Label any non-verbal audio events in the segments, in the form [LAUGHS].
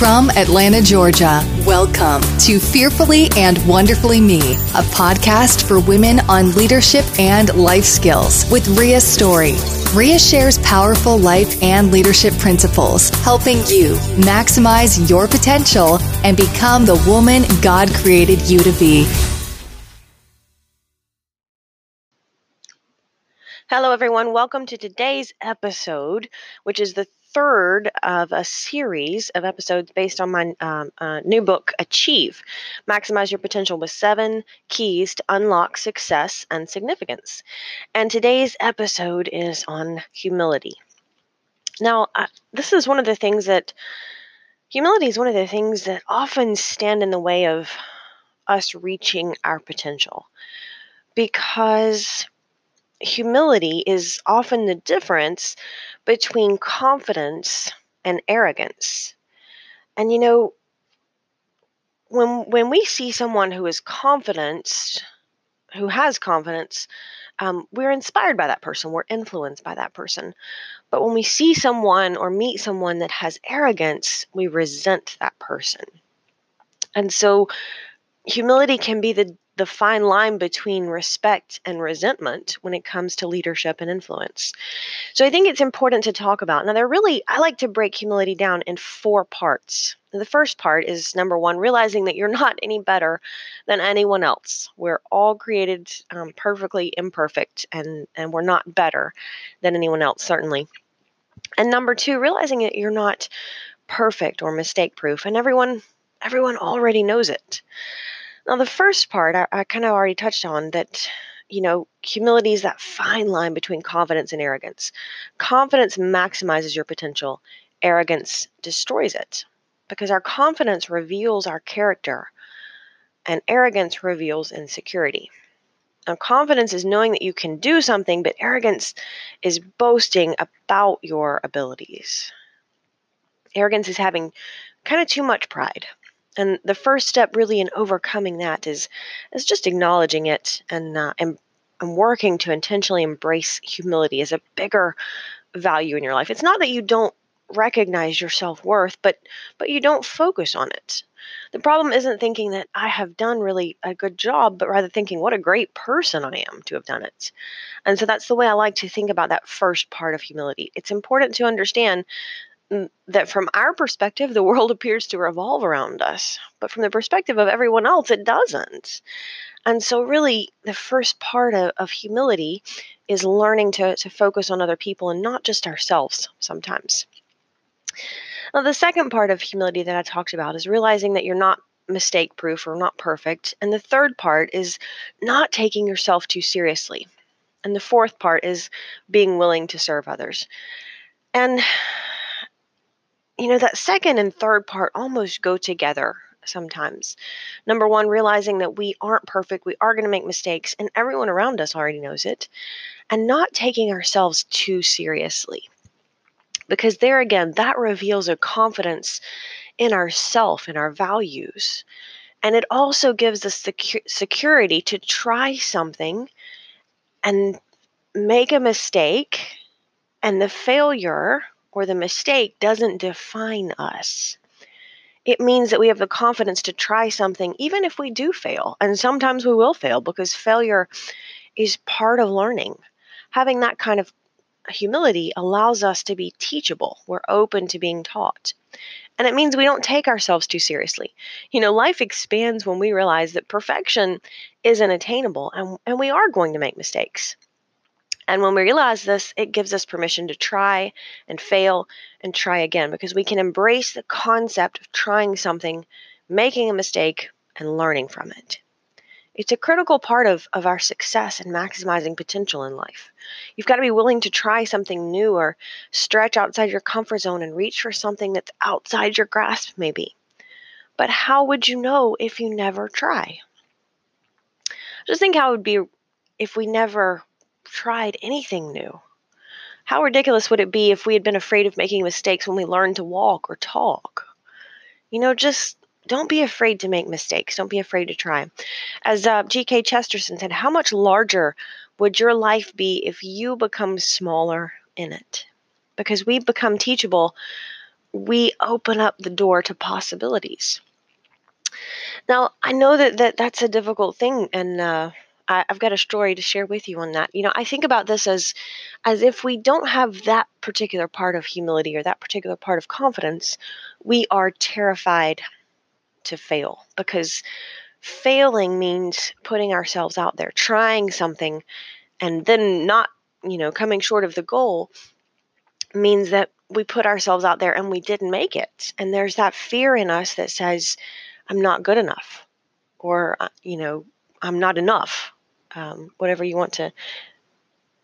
From Atlanta, Georgia, welcome to Fearfully and Wonderfully Me, a podcast for women on leadership and life skills with Ria Story. Ria shares powerful life and leadership principles, helping you maximize your potential and become the woman God created you to be. Hello, everyone. Welcome to today's episode, which is the third of a series of episodes based on my um, uh, new book, Achieve Maximize Your Potential with Seven Keys to Unlock Success and Significance. And today's episode is on humility. Now, uh, this is one of the things that humility is one of the things that often stand in the way of us reaching our potential because humility is often the difference between confidence and arrogance. And you know, when when we see someone who is confident, who has confidence, um, we're inspired by that person. We're influenced by that person. But when we see someone or meet someone that has arrogance, we resent that person. And so, humility can be the the fine line between respect and resentment when it comes to leadership and influence. So I think it's important to talk about. Now, they're really, I like to break humility down in four parts. The first part is number one, realizing that you're not any better than anyone else. We're all created um, perfectly imperfect, and, and we're not better than anyone else, certainly. And number two, realizing that you're not perfect or mistake proof, and everyone everyone already knows it. Now, the first part I, I kind of already touched on that, you know, humility is that fine line between confidence and arrogance. Confidence maximizes your potential, arrogance destroys it because our confidence reveals our character and arrogance reveals insecurity. Now, confidence is knowing that you can do something, but arrogance is boasting about your abilities. Arrogance is having kind of too much pride. And the first step really in overcoming that is is just acknowledging it and uh, and, and working to intentionally embrace humility as a bigger value in your life. It's not that you don't recognize your self-worth, but but you don't focus on it. The problem isn't thinking that I have done really a good job, but rather thinking what a great person I am to have done it. And so that's the way I like to think about that first part of humility. It's important to understand that from our perspective, the world appears to revolve around us, but from the perspective of everyone else, it doesn't. And so, really, the first part of, of humility is learning to, to focus on other people and not just ourselves sometimes. Now, the second part of humility that I talked about is realizing that you're not mistake proof or not perfect. And the third part is not taking yourself too seriously. And the fourth part is being willing to serve others. And you know, that second and third part almost go together sometimes. Number one, realizing that we aren't perfect, we are going to make mistakes, and everyone around us already knows it, and not taking ourselves too seriously. Because there again, that reveals a confidence in ourself and our values. And it also gives us the security to try something and make a mistake, and the failure or the mistake doesn't define us. It means that we have the confidence to try something, even if we do fail. And sometimes we will fail because failure is part of learning. Having that kind of humility allows us to be teachable. We're open to being taught. And it means we don't take ourselves too seriously. You know, life expands when we realize that perfection isn't attainable and, and we are going to make mistakes. And when we realize this, it gives us permission to try and fail and try again because we can embrace the concept of trying something, making a mistake, and learning from it. It's a critical part of, of our success and maximizing potential in life. You've got to be willing to try something new or stretch outside your comfort zone and reach for something that's outside your grasp, maybe. But how would you know if you never try? Just think how it would be if we never tried anything new. How ridiculous would it be if we had been afraid of making mistakes when we learned to walk or talk? You know, just don't be afraid to make mistakes. Don't be afraid to try. As uh, G.K. Chesterton said, how much larger would your life be if you become smaller in it? Because we become teachable we open up the door to possibilities. Now, I know that, that that's a difficult thing, and uh, I, I've got a story to share with you on that. You know, I think about this as as if we don't have that particular part of humility or that particular part of confidence, we are terrified to fail because failing means putting ourselves out there, trying something, and then not, you know, coming short of the goal means that we put ourselves out there and we didn't make it. And there's that fear in us that says, I'm not good enough, or, uh, you know, I'm not enough, um, whatever you want to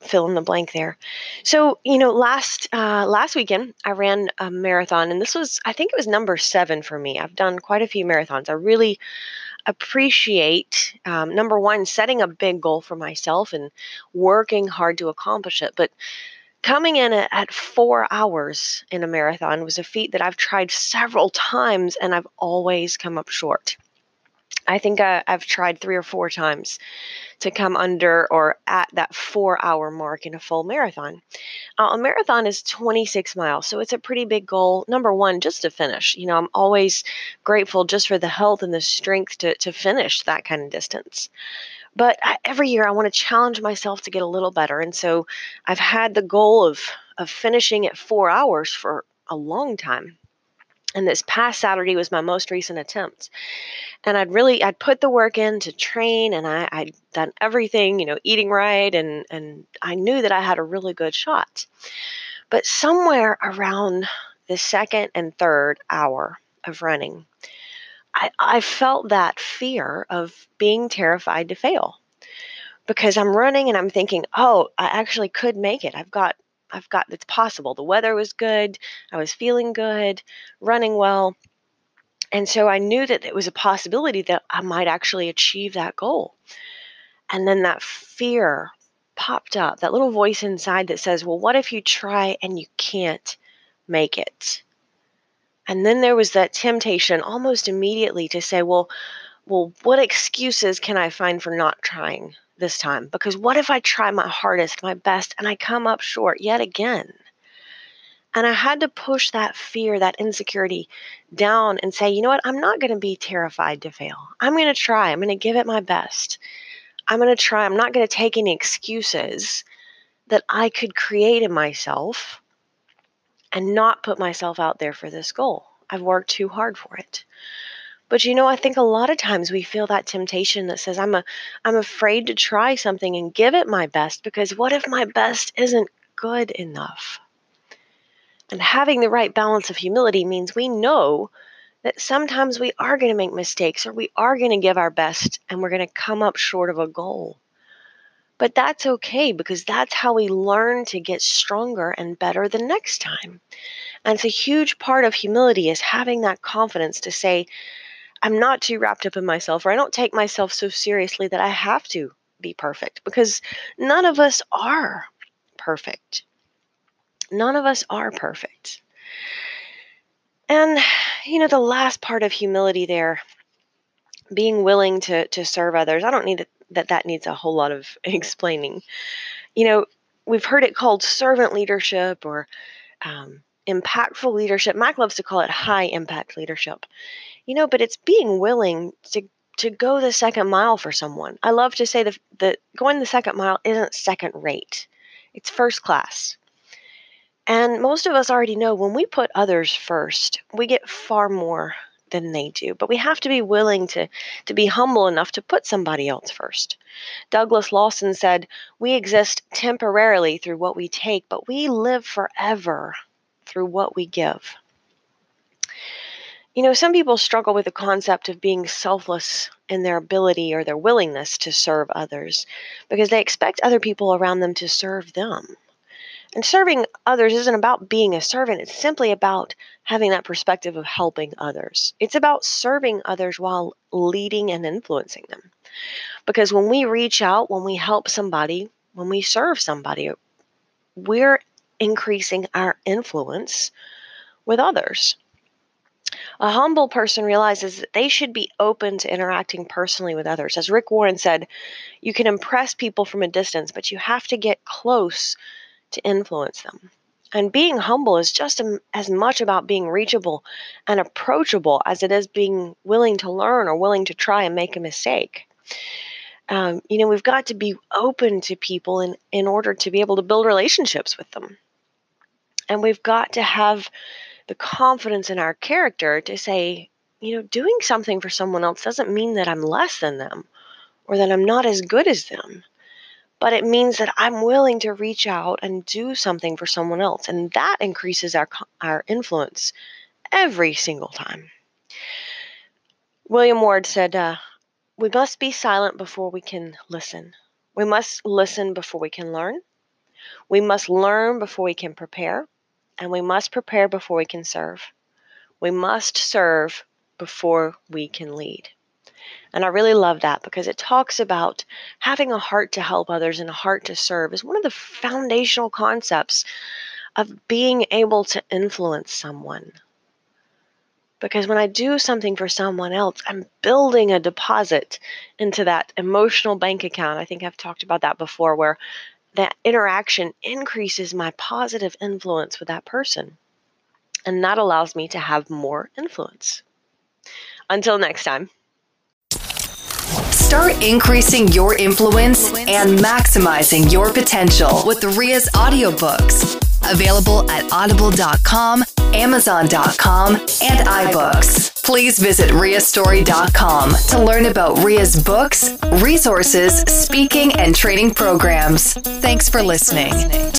fill in the blank there. So, you know, last uh, last weekend I ran a marathon, and this was I think it was number seven for me. I've done quite a few marathons. I really appreciate um, number one setting a big goal for myself and working hard to accomplish it, but. Coming in at, at four hours in a marathon was a feat that I've tried several times and I've always come up short. I think I, I've tried three or four times to come under or at that four hour mark in a full marathon. Uh, a marathon is 26 miles, so it's a pretty big goal. Number one, just to finish. You know, I'm always grateful just for the health and the strength to, to finish that kind of distance. But I, every year I want to challenge myself to get a little better. And so I've had the goal of, of finishing at four hours for a long time and this past saturday was my most recent attempt. And i'd really i'd put the work in to train and I, i'd done everything you know eating right and and i knew that i had a really good shot. But somewhere around the second and third hour of running i i felt that fear of being terrified to fail. Because i'm running and i'm thinking oh i actually could make it. I've got I've got it's possible. The weather was good, I was feeling good, running well. And so I knew that it was a possibility that I might actually achieve that goal. And then that fear popped up, that little voice inside that says, Well, what if you try and you can't make it? And then there was that temptation almost immediately to say, Well, well, what excuses can I find for not trying? This time because what if I try my hardest, my best, and I come up short yet again? And I had to push that fear, that insecurity down and say, you know what? I'm not going to be terrified to fail. I'm going to try. I'm going to give it my best. I'm going to try. I'm not going to take any excuses that I could create in myself and not put myself out there for this goal. I've worked too hard for it. But you know, I think a lot of times we feel that temptation that says I'm a I'm afraid to try something and give it my best because what if my best isn't good enough? And having the right balance of humility means we know that sometimes we are going to make mistakes or we are going to give our best and we're going to come up short of a goal. But that's okay because that's how we learn to get stronger and better the next time. And it's a huge part of humility is having that confidence to say, I'm not too wrapped up in myself, or I don't take myself so seriously that I have to be perfect because none of us are perfect. None of us are perfect. And, you know, the last part of humility there, being willing to, to serve others, I don't need that, that that needs a whole lot of [LAUGHS] explaining. You know, we've heard it called servant leadership or um, impactful leadership. Mack loves to call it high impact leadership you know, but it's being willing to to go the second mile for someone. I love to say that that going the second mile isn't second rate. It's first class. And most of us already know when we put others first, we get far more than they do. But we have to be willing to, to be humble enough to put somebody else first. Douglas Lawson said, We exist temporarily through what we take, but we live forever through what we give. You know, some people struggle with the concept of being selfless in their ability or their willingness to serve others because they expect other people around them to serve them. And serving others isn't about being a servant, it's simply about having that perspective of helping others. It's about serving others while leading and influencing them. Because when we reach out, when we help somebody, when we serve somebody, we're increasing our influence with others. A humble person realizes that they should be open to interacting personally with others. As Rick Warren said, you can impress people from a distance, but you have to get close to influence them. And being humble is just as much about being reachable and approachable as it is being willing to learn or willing to try and make a mistake. Um, you know, we've got to be open to people in, in order to be able to build relationships with them. And we've got to have the confidence in our character to say, you know, doing something for someone else doesn't mean that I'm less than them or that I'm not as good as them but it means that I'm willing to reach out and do something for someone else. And that increases our, our influence every single time. William Ward said, uh, We must be silent before we can listen. We must listen before we can learn. We must learn before we can prepare. And we must prepare before we can serve. We must serve before we can lead. And I really love that because it talks about having a heart to help others and a heart to serve is one of the foundational concepts of being able to influence someone. Because when I do something for someone else, I'm building a deposit into that emotional bank account. I think I've talked about that before, where that interaction increases my positive influence with that person. And that allows me to have more influence. Until next time. Start increasing your influence and maximizing your potential with the Ria's audiobooks. Available at audible.com, amazon.com, and iBooks. Please visit riastory.com to learn about Ria's books, resources, speaking, and training programs. Thanks for listening.